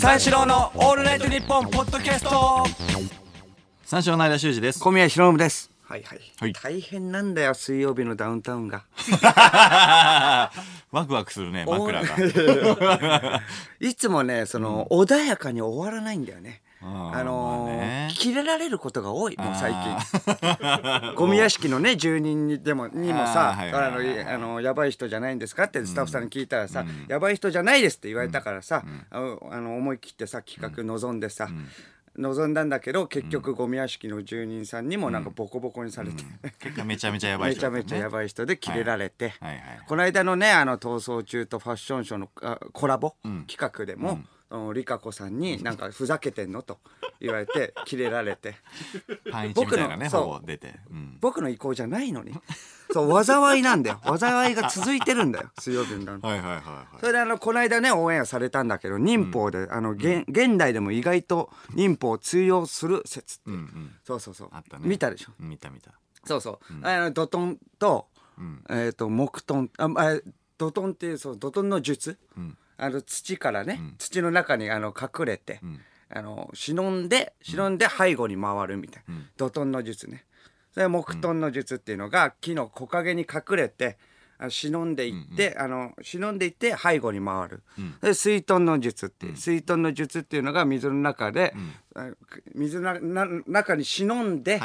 三四郎のオールナイトニッポンポッドキャスト。三四郎の間修二です。小宮浩信です。はいはい、はい。大変なんだよ水曜日のダウンタウンが。ワクワクするね、枕が。いつもねその、穏やかに終わらないんだよねあのーまあね。キレられることが多いもう最近。ゴミ屋敷のね住人にでもにもさあーはいはいはいあのあのやばい人じゃないんですかってスタッフさんに聞いたらさ、やばい人じゃないですって言われたからさ、あのあの思い切ってさ企画望んでさ、望んだんだけど結局ゴミ屋敷の住人さんにもなんかボコボコにされて、結果めちゃめちゃやばいめ人だったね。ちゃめちゃやばい人でキレられて、はいはいはいこの間のねあの逃走中とファッションショーのあコラボ、企画でも、リカ子さんになんかふざけてんの？と言われて キレられて。僕のそう。ほぼ出て。うん。僕の意向じゃないのに。そう災いなんだよ。災いが続いてるんだよ。水曜日のはいはいはいはい。それであのこの間ねオンエアされたんだけど忍法で、あの現現代でも意外と忍法を通用する説って、うんうん。そうそうそう。あったね。見たでしょ？見た見た。そうそう、あのドトンと、えっ、と木トンああドトンっていうそうドトンの術、あの土からね、土の中にあの隠れて、あの忍んで忍んで背後に回るみたいな、ドトンの術ね。それ木トンの術っていうのが木の木陰に隠れて忍んでいって、あの忍んでいって背後に回る、で水遁の術っていう、水遁の術っていうのが水の中で、あ水のな中に忍んで、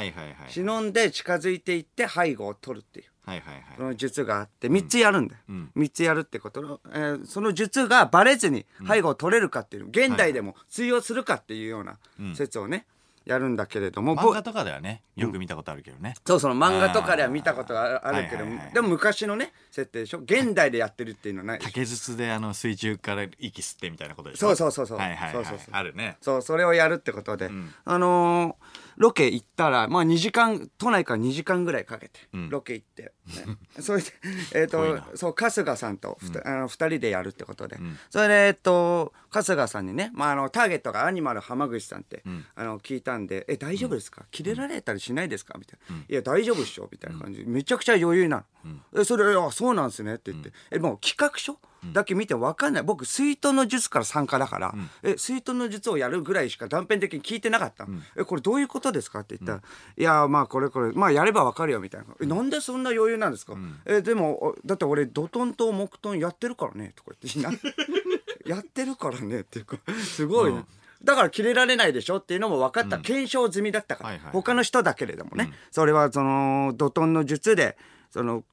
忍んで近づいていって背後を取るっていうはいはいそはい。の術があって3つやるんだよ、3つやるってことの、えーその術がバレずに背後を取れるかっていう現代でも通用するかっていうような説をねやるんだけれども、ぼ漫画とかではね、よく見たことあるけどね。そうその漫画とかでは見たことがあるけど、はいはいはいでも昔のね設定でしょ？現代でやってるっていうのはない竹筒であの水中から息吸ってみたいなことでしょ？そうそうそうそう。はいはいはい。そうそうそう。あるね。そうそれをやるってことで、あのーロケ行ったらまあ2時間都内から2時間ぐらいかけてロケ行って、ね。それでえっ、すごいな。とそう春日さんとふた、あの2人でやるってことで、それでえっ、と春日さんにね、まあ、あのターゲットがアニマル浜口さんって、あの聞いたんで「え大丈夫ですか？切れられたりしないですか?」みたいな「いや大丈夫っしょ」みたいな感じでめちゃくちゃ余裕なの。えそれ「あそうなんですね」って言って「えもう企画書？だけ見て分かんない。僕水遁の術から参加だから、え水遁の術をやるぐらいしか断片的に聞いてなかった。の、えこれどういうことですか？って言ったら「いやまあこれこれまあやれば分かるよ」みたいな「えなんでそんな余裕なんですか？えでもおだって俺ドトンと木トンやってるからね」とか言って。な「やってるからね」っていうかすごいね、だから切れられないでしょっていうのも分かった、検証済みだったから、はいはいはい。他の人だけれどもね、それはそのドトンの術でその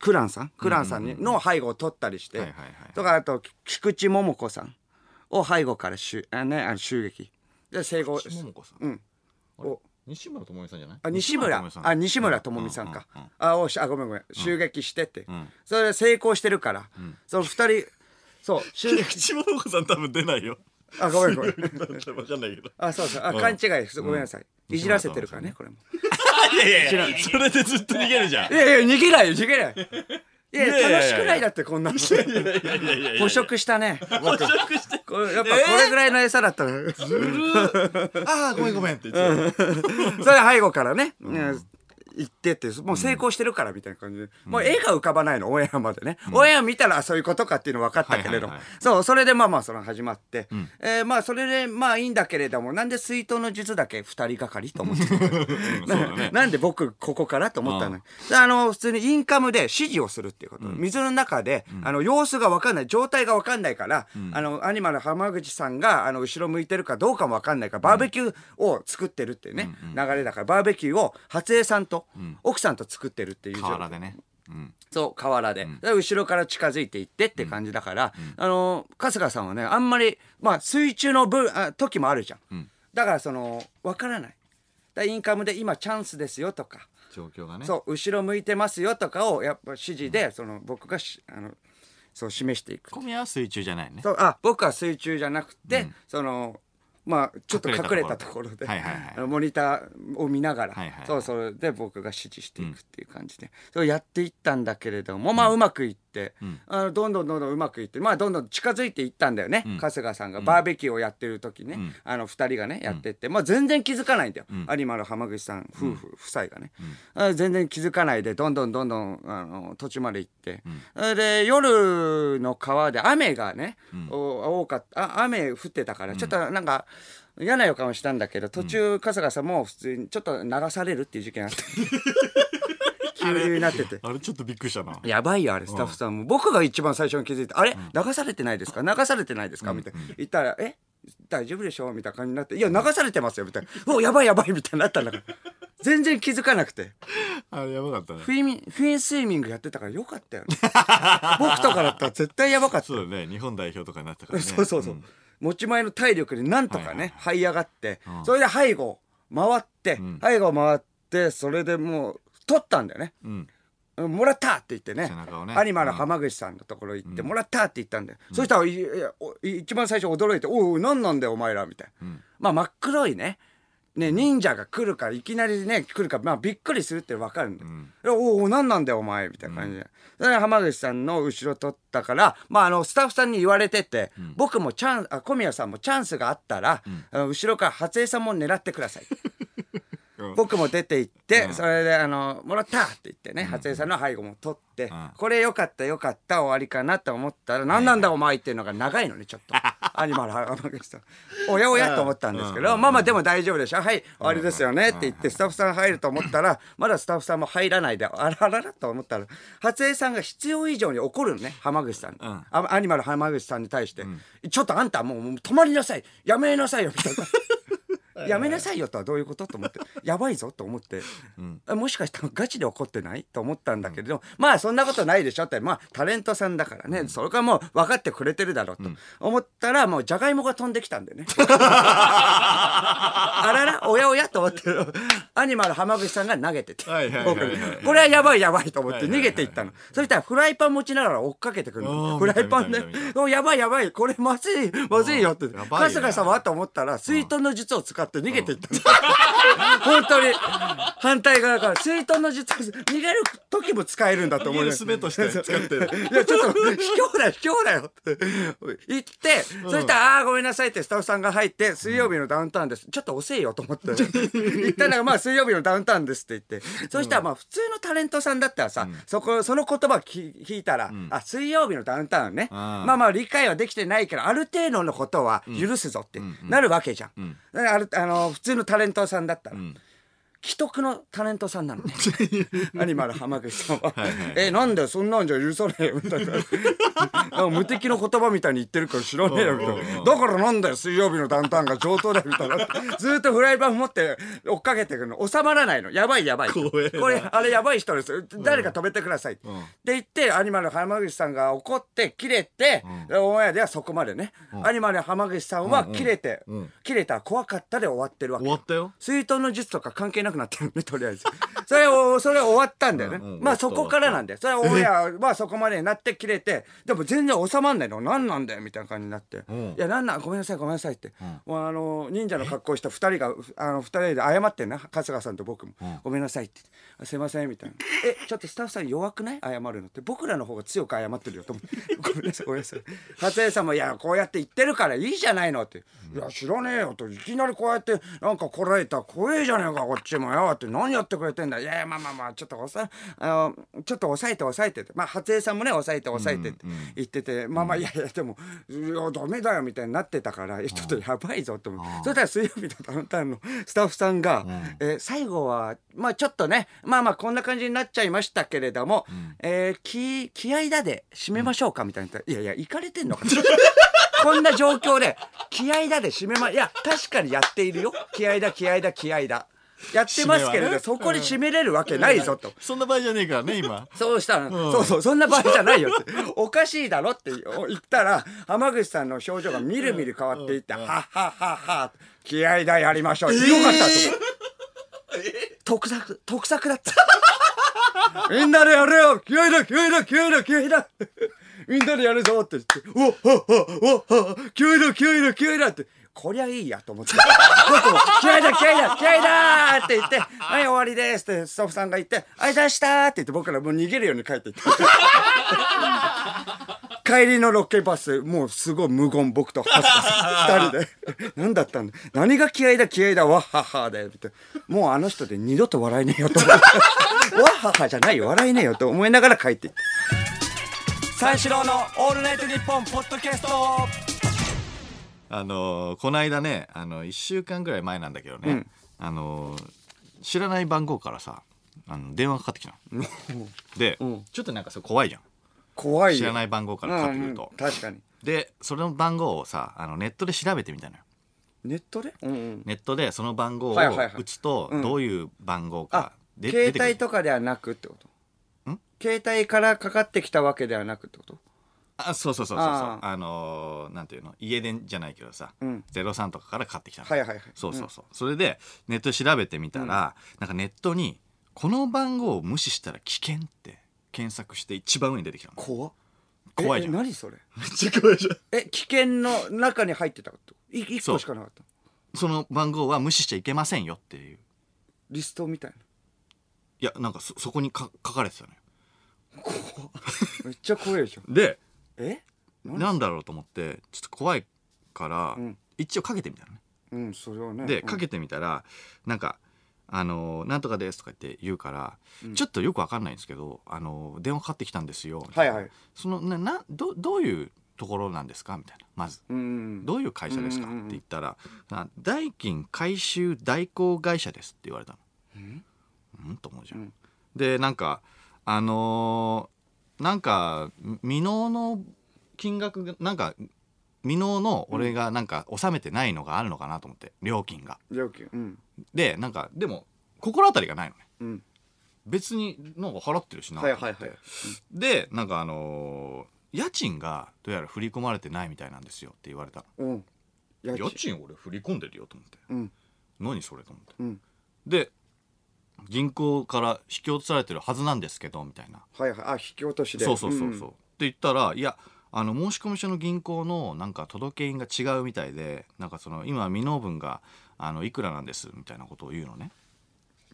クランさんクランさんにの背後を取ったりして、とかあと菊池桃子さんを背後からしゅあ、ね、あの襲撃。で生後桃子さん？うん。お。西村智美さんじゃない？あ西村。あ西村智美さんか、うんうんうんあおしあごめんごめん。襲撃してって、ん。それで成功してるから、その二人そう襲撃。口桃子さん多分出ないよ。あごめんごめん。わかんないけど。あそうそう。あ勘違いですごめんなさい、いじらせてるからねこれも。いやいやいや、それでずっと逃げるじゃん。い。やいや逃げないよ逃げない。いやいや楽しくないだってこんなの。捕食したね。僕。食して。これやっぱこれぐらいの餌だったら、ああ、ごめんごめんって言ってた。それ背後からね、うん行ってってもう成功してるからみたいな感じで、もう絵が浮かばないのオンエアまでね、オンエア見たらあそういうことかっていうの分かったけれどそうそれでまあまあその始まって、えーまあそれでまあいいんだけれどもなんで水筒の術だけ2人がかりと思って。なんで僕ここからと思ったの？よであの普通にインカムで指示をするっていうこと、水の中で、あの様子が分かんない状態が分かんないから、あのアニマル浜口さんがあの後ろ向いてるかどうかも分かんないからバーベキューを作ってるっていうね、流れだからバーベキューを初江さんと奥さんと作ってるっていう状河原でね。うん。そう河原で,、で後ろから近づいていってって感じだから、あの春日さんはねあんまりまあ水中の分あ時もあるじゃん、だからその分からない。だインカムで今チャンスですよとか。状況がね。そう後ろ向いてますよとかをやっぱ指示で、その僕がしあのそう示していく。小宮は水中じゃないね。そうあ僕は水中じゃなくて、そのまあちょっと隠れたところで、はいはいはい。モニターを見ながら、はいはいはい。そうそれで僕が指示していくっていう感じで、それをやっていったんだけれども、まあうまくいってって、あのどんどんどんどんうまくいってまあどんどん近づいていったんだよね、春日さんが。バーベキューをやってる時ね、あの2人がねやってって、まあ、全然気づかないんだよ、有馬の浜口さん夫婦、夫妻がね、あ全然気づかないでどんどんどんどんあの途中まで行って、それで夜の川で雨がね、お多かった。あ雨降ってたからちょっとなんか。嫌な予感をしたんだけど途中春日さんも普通にちょっと流されるっていう事件あって 急になっててあれちょっとびっくりしたなやばいよあれスタッフさんも僕が一番最初に気づいて「あれ流されてないですか流されてないですか?」みたいな言ったら「え大丈夫でしょ?」みたいな感じになって「いや流されてますよ」みたいな「おやばいやばい」みたいになったんだから全然気づかなくてあれやばかったねフィミフィンスイミングやってたからよかったよね僕とかだったら絶対やばかったそうだね日本代表とかになったからねそうそうそう、ん持ち前の体力でなんとかね、這い上がって、うんそれで背後回って、ん背後回ってそれでもう取ったんだよね。うん。うんもらったって言ってね。ね。有馬の浜口さんのところ行って、もらったって言ったんだよ、そしたら一番最初驚いて「おう何なんだよお前ら」みたいな、ん。まあ真っ黒いね。ね忍者が来るからいきなりね来るから、まあ、びっくりするって分かるんだよ、ん。いやおお何なんだよお前みたいな感じで、それで浜口さんの後ろ取ったから、まあ、あのスタッフさんに言われてて、僕もチャンあ小宮さんもチャンスがあったら、後ろから初江さんも狙ってください。うん僕も出て行って、うん。それであの「もらった!」って言ってね、初江さんの背後も取って、ん。これよかったよかった終わりかなと思ったら「何なんだお前」っていうのが長いのねちょっと。アニマル浜口さん。おやおやと思ったんですけど、まあまあでも大丈夫でしょ。はい終わりですよねって言ってスタッフさん入ると思ったらまだスタッフさんも入らないであらららと思ったら初江さんが必要以上に怒るのね浜口さん。アニマル浜口さんに対して、ちょっとあんたもうもう止まりなさい。やめなさいよみたいな。やめなさいよとはどういうことと思って やばいぞと思って、えもしかしたらガチで怒ってないと思ったんだけれど、まあそんなことないでしょってまあタレントさんだからね、それからもう分かってくれてるだろうと思ったらもうじゃがいもが飛んできたんでね。あららおやおやと思ってアニマル浜口さんが投げててこれはやばいやばいと思って逃げていったの。そしたらフライパン持ちながら追っかけてくるあのーフライパンで見た見た見たおやばいやばいこれまずいまずいよって。春日さんはと思ったら水遁の術を使って逃げていった本当に。反対側から水遁の術逃げる時も使えるんだと思う逃げる術として使ってる。いやちょっと卑怯だよ卑怯だよ。って言って、そしたら「ああーごめんなさい」ってスタッフさんが入って「水曜日のダウンタウンです」ちょっと遅いよと思って。言ったら「まあ水曜日のダウンタウンです」って言って。そしたらまあ普通のタレントさんだったらさ、そこその言葉聞聞いたら「あ水曜日のダウンタウンね、まあまあ理解はできてないけどある程度のことは許すぞ」ってなるわけじゃん。あの普通のタレントさんだったら。既得のタレントさんなのね。アニマル浜口さんは。はいはいえなんだよそんなんじゃ許さねえよみたいな。無敵の言葉みたいに言ってるから知らねえよみたいな。だからなんだよ水曜日のダウンタウンが上等だよみたいな。ずーっとフライパン持って追っかけてくるの。収まらないのやばい。やばいこれあれやばい人ですよ。誰か止めてください。って言ってアニマル浜口さんが怒って切れてオンエアではそこまでね。アニマル浜口さんは切れて切れたら怖かったで終わってるわけ。終わったよ。水遁の術とか関係なくなってるね とりあえず。それをそれ終わったんだよね、うんうんまあそこからなんだよ。それはオンエアはそこまでになって切れてでも全然収まんないの。何なんだよみたいな感じになって「ん。いやなんなん？ごめんなさいごめんなさい」って、もうあの忍者の格好した2人があの2人で謝ってんな。春日さんと僕も「ごめんなさい」って「すいません」みたいな「えちょっとスタッフさん弱くない？謝るの」って。僕らの方が強く謝ってるよと思って 「ごめんなさいごめんなさい」初江さんも「いやこうやって言ってるからいいじゃないの」って「いや知らねえよ」と。いきなりこうやってなんかこらえたら怖えじゃねえかこっちもよって何やってくれてんだ。いやいやまあまあまあちょっと抑えあのちょっと抑えて抑えてって。まあ初江さんもね抑えて抑えてって言ってて、まあまあいやいやでもいやダメだよみたいになってたからえちょっとやばいぞと思ってそしたら水曜日のダウンタウンのスタッフさんが、えー最後はまあちょっとねまあまあこんな感じになっちゃいましたけれども、えー気気合だで締めましょうかみたいな言った。らいやいや行かれてんのか こんな状況で気合だで締めまいや確かにやっているよ。気合だ気合だ気合だやってますけれど、ねそこに締めれるわけないぞと。そんな場合じゃねえからね今そうしたら、そうそう、そんな場合じゃないよって。おかしいだろって言ったら、浜口さんの表情がみるみる変わっていって、はっはっはっは、気合だやりましょう。よかったと思う。得策、得策だった。みんなでやれよ気合だ気合だ気合だ気合だみんなでやるぞって言って、おっはっはっはっは気合だ気合だ気合だって、こりゃいいやと思って僕も「気合いだ気合いだ気合いだ!」って言って「はい終わりです」ってスタッフさんが言って「あいました」って言って僕らもう逃げるように帰っていって帰りのロケバスもうすごい無言僕とハスカス二人で。何だったんだ？何が気合いだ気合いだわっはっはでみたいなもうあの人で二度と笑えねえよと思って。わっはっはじゃないよ笑えねえよと思いながら帰っていった。三四郎の「オールナイトニッポン」ポッドキャスト。あのーこの間ねあの1週間ぐらい前なんだけどね、あのー知らない番号からさあの電話かかってきたの。で、ん。ちょっとなんかそれ怖いじゃん。怖いよ。知らない番号からかかってくると、うんうん確かに。でそれの番号をさあのネットで調べてみたのよ。ネットで、うんうん、ネットでその番号をはいはいはい。打つとうん。どういう番号あかで携出てくる。帯とかではなくってこと？ん？携帯からかかってきたわけではなくってこと？あそうそうそうそうそう。ああのーなんていうの？家電じゃないけどさ、うん。03とかからかかってきたの。はいはいはい。そうそうそう、それでネットで調べてみたら、なんかネットに「この番号を無視したら危険」って検索して一番上に出てきたの。怖っ。怖いじゃん。ええ何それ？めっちゃ怖いじゃん。え危険の中に入ってたってい一そう個しかなかったその番号は無視しちゃいけませんよっていう。リストみたいいやなんかそそこにか書かれてたのよ。なめっちゃ怖いでしょでえ？何？なんだろうと思ってちょっと怖いから、うん。一応かけてみたのね。うんそれはね。で、うん。かけてみたらなんか「あのーなんとかです」とか言って言うから、ちょっとよくわかんないんですけど、あのー電話かかってきたんですよ」みたな。はいはい。そのななどどういうところなんですか?」みたいなまず。うんどういう会社ですか、うんうんうんって言ったら「あ代金回収代行会社です」って言われたの。うん、と思うじゃん。うん。でなんかあのーなんか未納の金額がなんか未納の俺がなんか納めてないのがあるのかなと思って料金が。料金うん。でなんかでも心当たりがないのね。うん。別になんか払ってるしなはいはいはい。でなんかあのー家賃がどうやら振り込まれてないみたいなんですよって言われたの。うん。家家賃俺振り込んでるよと思って。うん。何それと思って。うん。で銀行から引き落とされてるはずなんですけどみたいな。はいはい。あ引き落としで。そうそうそうそう、ん。って言ったらいやあの申込書の銀行のなんか届け印が違うみたいでなんかその今未納分があのいくらなんですみたいなことを言うのね。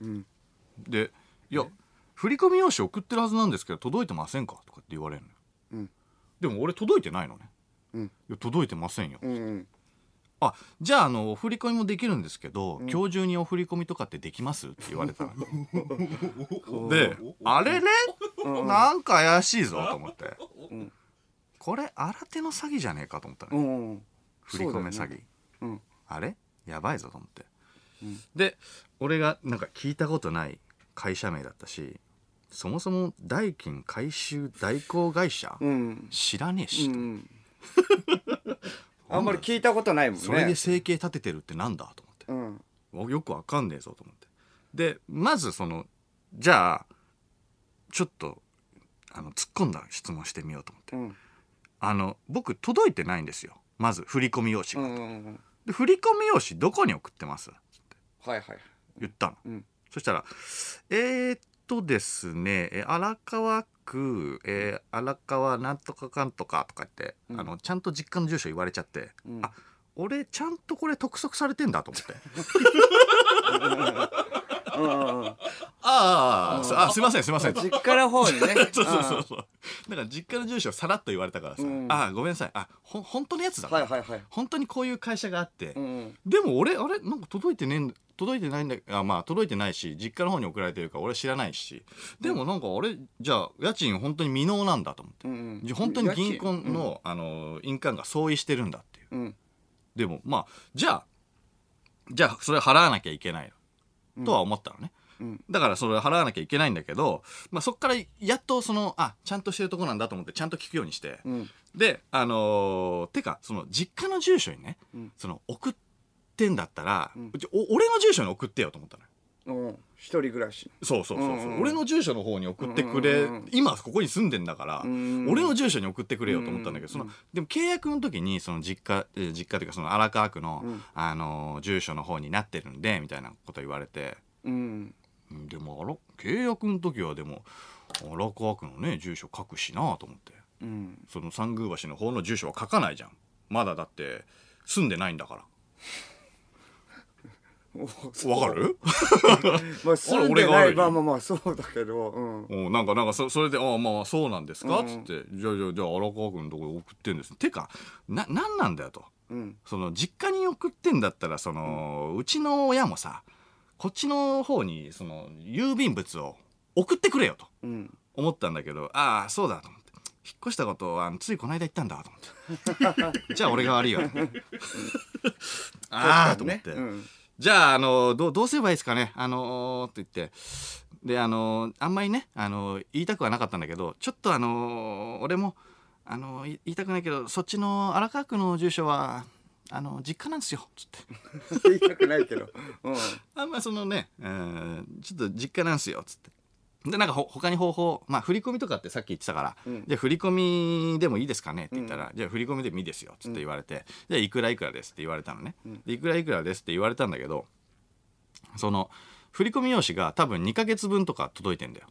うん。でいや振り込み用紙送ってるはずなんですけど届いてませんか？とかって言われるのよ、うん。でも俺届いてないのね、うん。いや届いてませんよ、うんうんあじゃああのお振り込みもできるんですけど、今日中にお振り込みとかってできます？って言われたの。であれれ、なんか怪しいぞと思って、ん。これ新手の詐欺じゃねえかと思ったうの、んうん。振り込め詐欺、そうん。あれ？やばいぞと思って、で俺がなんか聞いたことない会社名だったしそもそも代金回収代行会社、うん。知らねえし、うん あんまり聞いたことないもんね。それで生計立ててるってなんだと思って。うん。よくわかんねえぞと思って。でまずそのじゃあちょっとあの突っ込んだ質問してみようと思って。うん。あの僕届いてないんですよ。まず振り込み用う紙が、んうんうんで振り込み用紙どこに送ってます？はいはい。言ったの、うん。そしたら「えー、っとですねえ荒川区、えー荒川なんとかかんとか」とか言って、うん。あのちゃんと実家の住所言われちゃって、うん。あ俺ちゃんとこれ督促されてんだと思って。ああああすいませんすいません。実家の方にね。そうそうそうそう。だから実家の住所をさらっと言われたからさ「うん。ああごめんなさい。あほ本当のやつだ、はいはいはい。本当にこういう会社があって、うん。うんでも俺あれ？なんか届いてねえん届いてないんだあまあ届いてないし実家の方に送られてるから俺知らないし。でもなんかあれじゃあ家賃本当に未納なんだと思って、うんうん。本当に銀行の、あの印鑑が相違してるんだっていう。うん。でもまあじゃあじゃあそれ払わなきゃいけないとは思ったのね、うん。だからそれ払わなきゃいけないんだけど、まあ、そっからやっとそのあちゃんとしてるとこなんだと思ってちゃんと聞くようにして、うん。であのーてかその実家の住所にね、うん。その送ってんだったら、うん。お俺の住所に送ってよと思ったのよ。うん。一人暮らし。そうそうそうそう、うんうん俺の住所の方に送ってくれ、うんうんうん今ここに住んでんだから、うん俺の住所に送ってくれよと思ったんだけど、そのうんでも契約の時にその実家えー実家というかその荒川区の、うん。あのー住所の方になってるんでみたいなこと言われて。うん。うん。でもあら契約の時はでも荒川区のね住所書くしなと思って。うん。その三宮橋の方の住所は書かないじゃん。まだだって住んでないんだから わかる？まあ住んでないまあまあまあそうだけどうん。おなんかなんかそそれで「ああまあそうなんですか」うん。っつって「じゃあじゃあじゃあ荒川君のとこ送ってんです」てかななんなんだよと。うん。その実家に送ってんだったらその、うちの親もさこっちの方にその郵便物を送ってくれよと。うん。思ったんだけどああそうだと思って。引っ越したことはついこの間言ったんだと思って。じゃあ俺が悪いよああと思って、うんじゃあ、あの、どう、どうすればいいですかね？あのーって言って。で、あのーあんまりね、あのー言いたくはなかったんだけど、ちょっとあのー俺も、あの言いたくないけど、そっちの荒川区の住所は、あの実家なんですよ。つって。言いたくないけどうんあんまそのね、うんちょっと実家なんですよ。つって。で、なんかほ他に方法、まあ、振り込みとかってさっき言ってたから、うんじゃあ振り込みでもいいですかね？って言ったら、じゃあ振り込みでもいいですよ。つって言われて、じゃあいくらいくらです？って言われたのね。でいくらいくらです？って言われたんだけど、その、振り込み用紙が多分2ヶ月分とか届いてんだよ。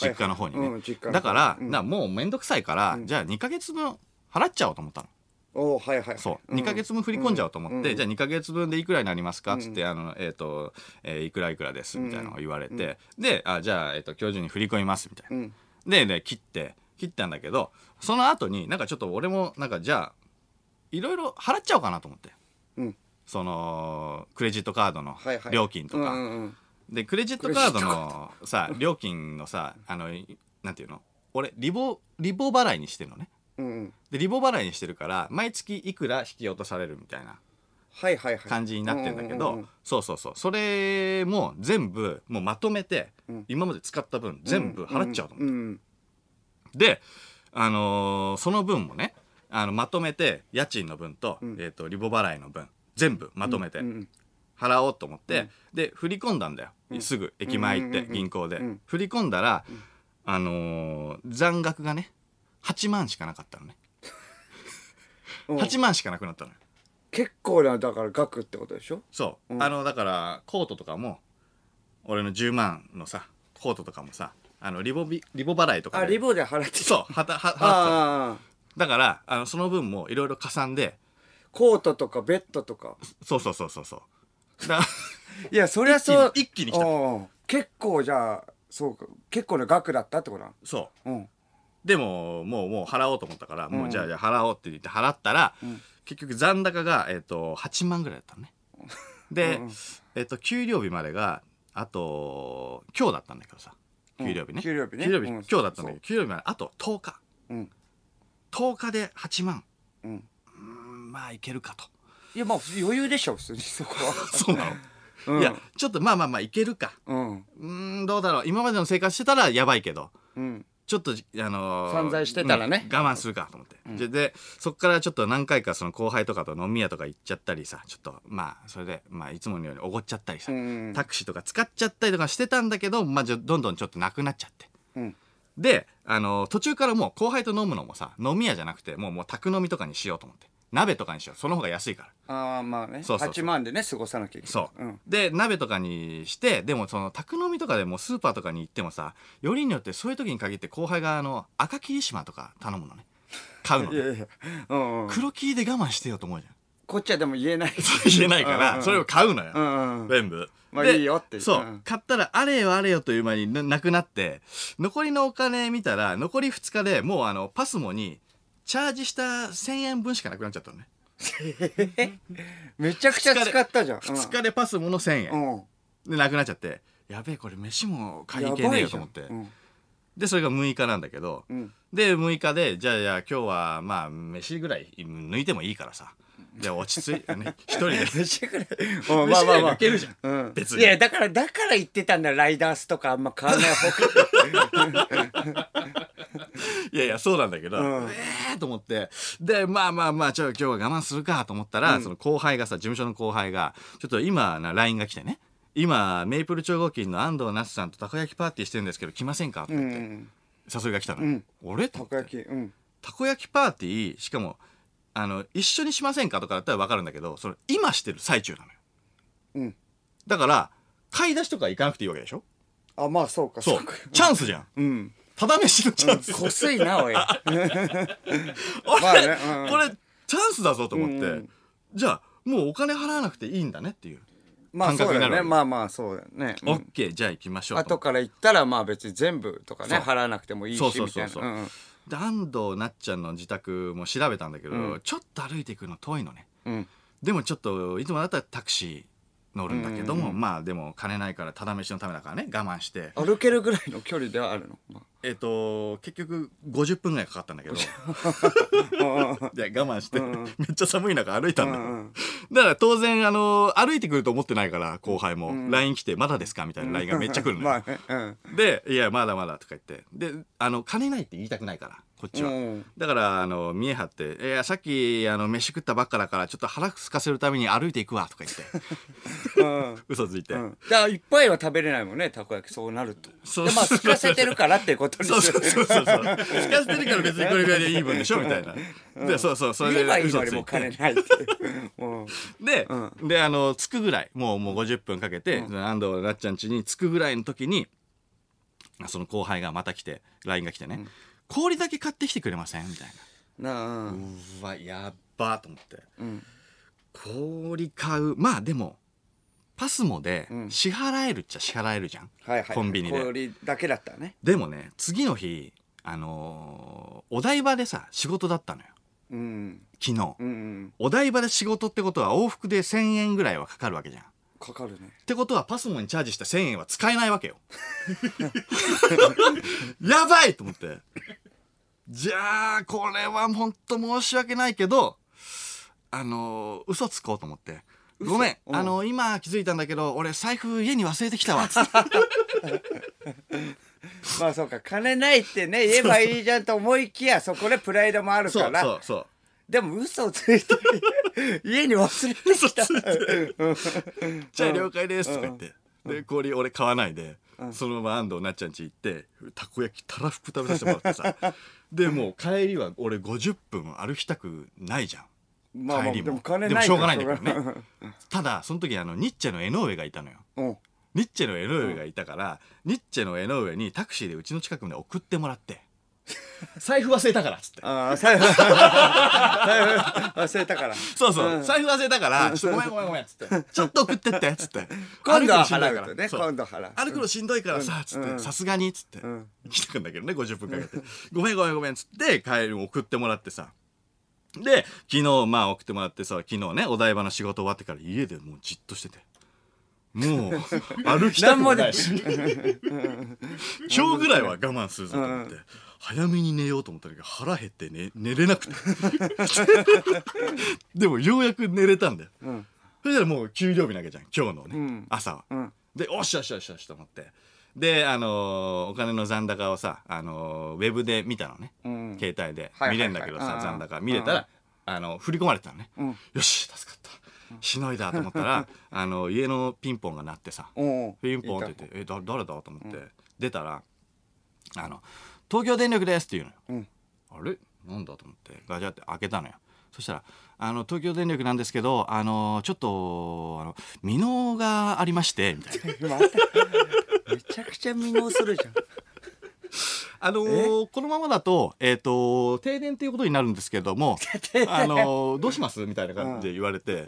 実家の方にね。はいはいだから、うんなもうめんどくさいから、じゃあ2ヶ月分払っちゃおうと思ったの。おーはいはい。はいそう、ん。2ヶ月分振り込んじゃおうと思って、うんじゃあ2ヶ月分でいくらになりますか？っつって、あのえっ、と、えーいくらいくらです？みたいなのを言われて、であじゃあ、えー、と今日中に振り込みます？みたいな、うん。でで切って切ったんだけどその後になんかちょっと俺もなんかじゃあいろいろ払っちゃおうかなと思って。うん。そのクレジットカードのはいはい。料金とか、うんうんうん。でクレジットカードのさ料金のさあのいなんていうの？俺リボリボ払いにしてるのねうんうん。でリボ払いにしてるから毎月いくら引き落とされるみたいなはいはいはい。感じになってんだけどうんうんうんそうそうそう。それも全部もうまとめてうん。今まで使った分全部払っちゃうと思ってうんうんで、あのーその分もねあのまとめて家賃の分と,、ん。えー、とリボ払いの分全部まとめてうんうん払おうと思って、で振り込んだんだよ、すぐ駅前行って、うんうんうんうん銀行で、うん。振り込んだら、あのー残額がね8万しかなかったのね。うん。8万しかなくなったのよ。結構なだから額ってことでしょ？そう、うん。あのだからコートとかも俺の10万のさコートとかもさあのリボビリボ払いとかで。あリボで払ってそうはたは払ってたの。ああだからあのその分もいろいろ加算で。コートとかベッドとか。そうそうそうそうそう。だ いやそりゃそう。一気に一気に来た。うん結構じゃあそうか。結構な額だったってことなそう。うんでももうもう払おうと思ったから、もううんじゃあじゃあ払おうって言って払ったら、ん。結局残高が、えっと8万ぐらいだったのね。で、うんえっと給料日までがあと今日だったんだけどさ。給料日ね、うん給料日ね。給料日、うん。今日だったんだけど給料日まであと10日。うん。10日で8万。うん。うんまあいけるかと。いやまあ余裕でしょ普通にそこは。そうなの、うん。いやちょっとまあまあまあいけるか。うんどうだろう。今までの生活してたらやばいけど。うんちょっとじあのー散財してたらね。うん我慢するかと思って、ででそっからちょっと何回かその後輩とかと飲み屋とか行っちゃったりさちょっとまあそれで、まあ、いつものようにおごっちゃったりさ、うん。タクシーとか使っちゃったりとかしてたんだけど、まあ、じゃどんどんちょっとなくなっちゃって。うん。で、あのー途中からもう後輩と飲むのもさ飲み屋じゃなくてもうもう宅飲みとかにしようと思って鍋とかにしよう。その方が安いから。ああまあね。そうそうそう。8万でね過ごさなきゃいけない。そう、ん。で鍋とかにしてでもその宅飲みとかでもスーパーとかに行ってもさよりによってそういう時に限って後輩があの赤霧島とか頼むのね。買うのね。いやいやうんうん。黒霧で我慢してよと思うじゃん。こっちはでも言えない。言えないかうんうんらそれを買うのよ、うんうん全部。まあでいいよってそう、うん。買ったらあれよあれよという間にななくなって残りのお金見たら残り2日でもうあのパスモにチャージした1000円分しかなくなっちゃったのね。めちゃくちゃ使ったじゃん。2日でパスモの1000円、うん。うんでなくなっちゃって。やべえこれ飯も買いに行けねえよと思って、うん。でそれが6日なんだけど、うん。で6日でじゃあじゃあ今日はまあ飯ぐらい抜いてもいいからさ。じゃあ落ち着いてね 一人で。飯ぐらい。うんまあまあまあ抜けるじゃん。うん。別に。いやだからだから言ってたんだ。ライダースとかあんま買わない方が いやいやそうなんだけど、うん。ええー、と思って。でまあまあまあちょ今日は我慢するかと思ったら、うん。その後輩がさ事務所の後輩がちょっと今な LINE が来てね今メイプル超合金の安藤那須さんとたこ焼きパーティーしてるんですけど来ませんかってう言って、ん。誘いが来たの、うん。俺とたこ焼きうん。たこ焼きパーティーしかもあの一緒にしませんかとかだったら分かるんだけどそれ今してる最中なのよ。うん。だから買い出しとか行かなくていいわけでしょ？あまあそうかそうか。チャンスじゃん。うんただ飯のチャンス、こすいなおい。俺、まあねうん。これチャンスだぞと思って、うんじゃあもうお金払わなくていいんだねっていう、まあ感覚になるわけ。そうだよね。まあまあそうだよね、うん。オッケー。じゃあ行きましょうと。後から行ったらまあ別に全部とかね払わなくてもいいしそうそうそそう。いうで安藤なっちゃんの自宅も調べたんだけど、うん。ちょっと歩いていくの遠いのね。うん。でもちょっといつもだったらタクシー乗るんだけども、まあでも金ないからただ飯のためだからね我慢して。歩けるぐらいの距離ではあるの、まえっ、と結局50分ぐらいかかったんだけど。あで我慢して、めっちゃ寒い中歩いたんだだから当然あの歩いてくると思ってないから後輩も、うん。LINE 来て「まだですか?」みたいな LINE がめっちゃ来るの ね。うん。で「いやまだまだ」とか言って。であの金ないって言いたくないからこっちは、うん。だからあの見え張って「いやさっきあの飯食ったばっかだからちょっと腹空かせるために歩いていくわ」とか言って。うん。嘘ついて、うん。じゃあいっぱいは食べれないもんねたこ焼き。そうなると。そうでまあすかせてるからってことにする。そうそうそうそう聞かせてるから別にこれぐらいでいい分でしょみたいな、でそうそうそれで嘘ついのにもう金て。ないって。うん。で、うであの着くぐらいもうもう50分かけて、安藤なっちゃん家に着くぐらいの時にその後輩がまた来て LINE が来てね、氷だけ買ってきてくれません？みたいな。あな、ううんわやっばと思って。うん。氷買う。まあでもパスモでうん。支払えるっちゃ支払えるじゃん、はいはいコンビニで。氷だけだったらね。でもね次の日あのーお台場でさ仕事だったのよ。うん。昨日、うんうんお台場で仕事ってことは往復で1,000円ぐらいはかかるわけじゃん。っかかるね。てことはパスモにチャージした1,000円は使えないわけよ。やばいと思って。じゃあこれは本当申し訳ないけどあのー嘘つこうと思って。ごめん、う。んあの今気づいたんだけど俺財布家に忘れてきたわ。つってまあそうか。金ないってね言えばいいじゃんと思いきやそこでプライドもあるそうからそうそうでも嘘をついて 家に忘れてきた。うん。じゃあ了解です。とか言って、で氷俺買わないで、ん。そのまま安藤なっちゃん家行ってたこ焼きたらふく食べさせてもらってさ。でもう帰りは俺50分歩きたくないじゃん。まあまあ帰りも。でも金でもしょうがないんだけどね。ただその時あのニッチェの江上がいたのよ。うん。ニッチェの江上がいたから、ニッチェの江上にタクシーでうちの近くまで送ってもらって 財布忘れたからっつって。ああ財布財布忘れたから。そうそう、うん。財布忘れたから、ちょっとごめんごめんごめんっつって、ちょっと送ってってっつって。今度は払うとね。そう。今度払う。歩くのしんどいからさ、つって、うん。さすがにっつって。ん、来たくんだけどね、50分かけて。ごめんごめんごめんっつって、帰り送ってもらってさ。で、昨日まあ送ってもらってさ、昨日ね、お台場の仕事終わってから家でもうじっとしてて。もう、歩きたくもないし。今日ぐらいは我慢するぞと思って。早めに寝ようと思ったんだけど腹減って寝寝れなくて。でもようやく寝れたんだよ。うん。それじゃもう給料日なわけじゃん今日のね、うん。朝は、うん。でおっしゃよしよしよしと思って。であのーお金の残高をさ、あのーウェブで見たのね、うん。携帯で。見れんだけどさ、うん。残高見れたら、あの振り込まれてたのね、うん。よし助かった。しのいだと思ったらあの家のピンポンが鳴ってさピンポンって言って「えだ誰だ?」と思って、出たら「あの東京電力です」って言うのよ、あれ？なんだと思って。ガチャって開けたのよ。そしたら「あの東京電力なんですけどあのちょっとあの未納がありまして」みたいな。めちゃくちゃ未納するじゃん。あのーこのままだと,、えー、と停電っていうことになるんですけども、あのーどうします？みたいな感じで言われて、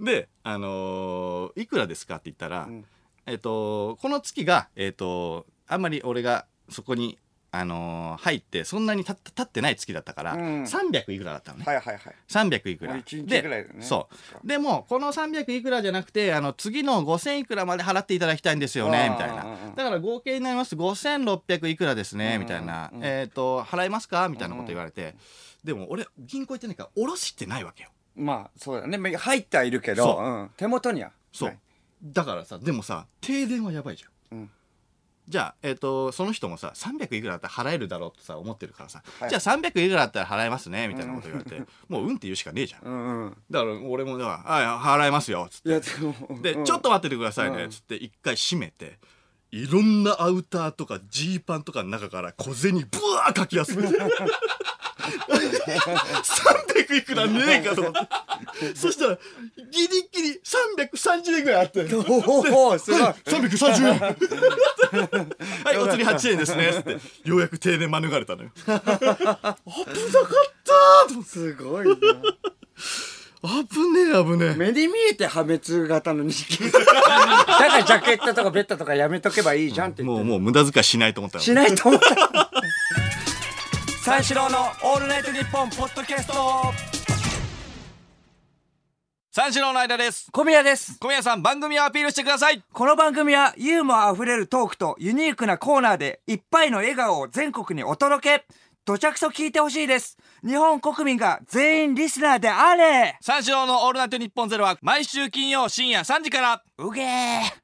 で、あのーいくらですか?」って言ったら、ん。えー、とこの月が、えー、とあんまり俺がそこに、あのー入ってそんなにた経ってない月だったから、うん。300いくらだったのね。はいはいはい。300いくら。もう一日でぐらいだよね。そう。でもこの300いくらじゃなくてあの次の5000いくらまで払っていただきたいんですよねあーみたいな。だから合計になります。5600いくらですねうん。みたいな。うん。えっと払えますか？みたいなこと言われて。でも俺銀行行ってないから下ろしてないわけよ。まあそうだね。まあ入ってはいるけど、そう。うん、手元には。そう。はい。だからさでもさ停電はやばいじゃん。うんじゃあ、えっとその人もさ300いくらだったら払えるだろうとさ思ってるからさ、はい。じゃあ300いくらだったら払えますねみたいなこと言われて、もううんって言うしかねえじゃん。うんうん。だから俺もだから「はい払えますよ」つって。でうん。ちょっと待っててくださいね、うん。つって一回閉めて、いろんなアウターとかジーパンとかの中から小銭ブワーかき集めて。300いくらねえかと思って。そしたら、ギリギリ330円ぐらいあって。おおすごい。330円 はい、お釣り8円ですね。つって、ようやく停電免れたのよ。危なかったすごいな。危ねえ危ねえ。目に見えて破滅型の錦 だからジャケットとかベッドとかやめとけばいいじゃんって言って。もうもう無駄遣いしないと思ったのしないと思った。三四郎の「オールナイトニッポン」ポッドキャスト三四郎の間です。小宮です。小宮さん番組をアピールしてください。この番組はユーモアあふれるトークとユニークなコーナーでいっぱいの笑顔を全国にお届け。どちゃくそ聞いてほしいです。日本国民が全員リスナーであれ。三四郎のオールナイトニッポンゼロは毎週金曜深夜3時から。うげー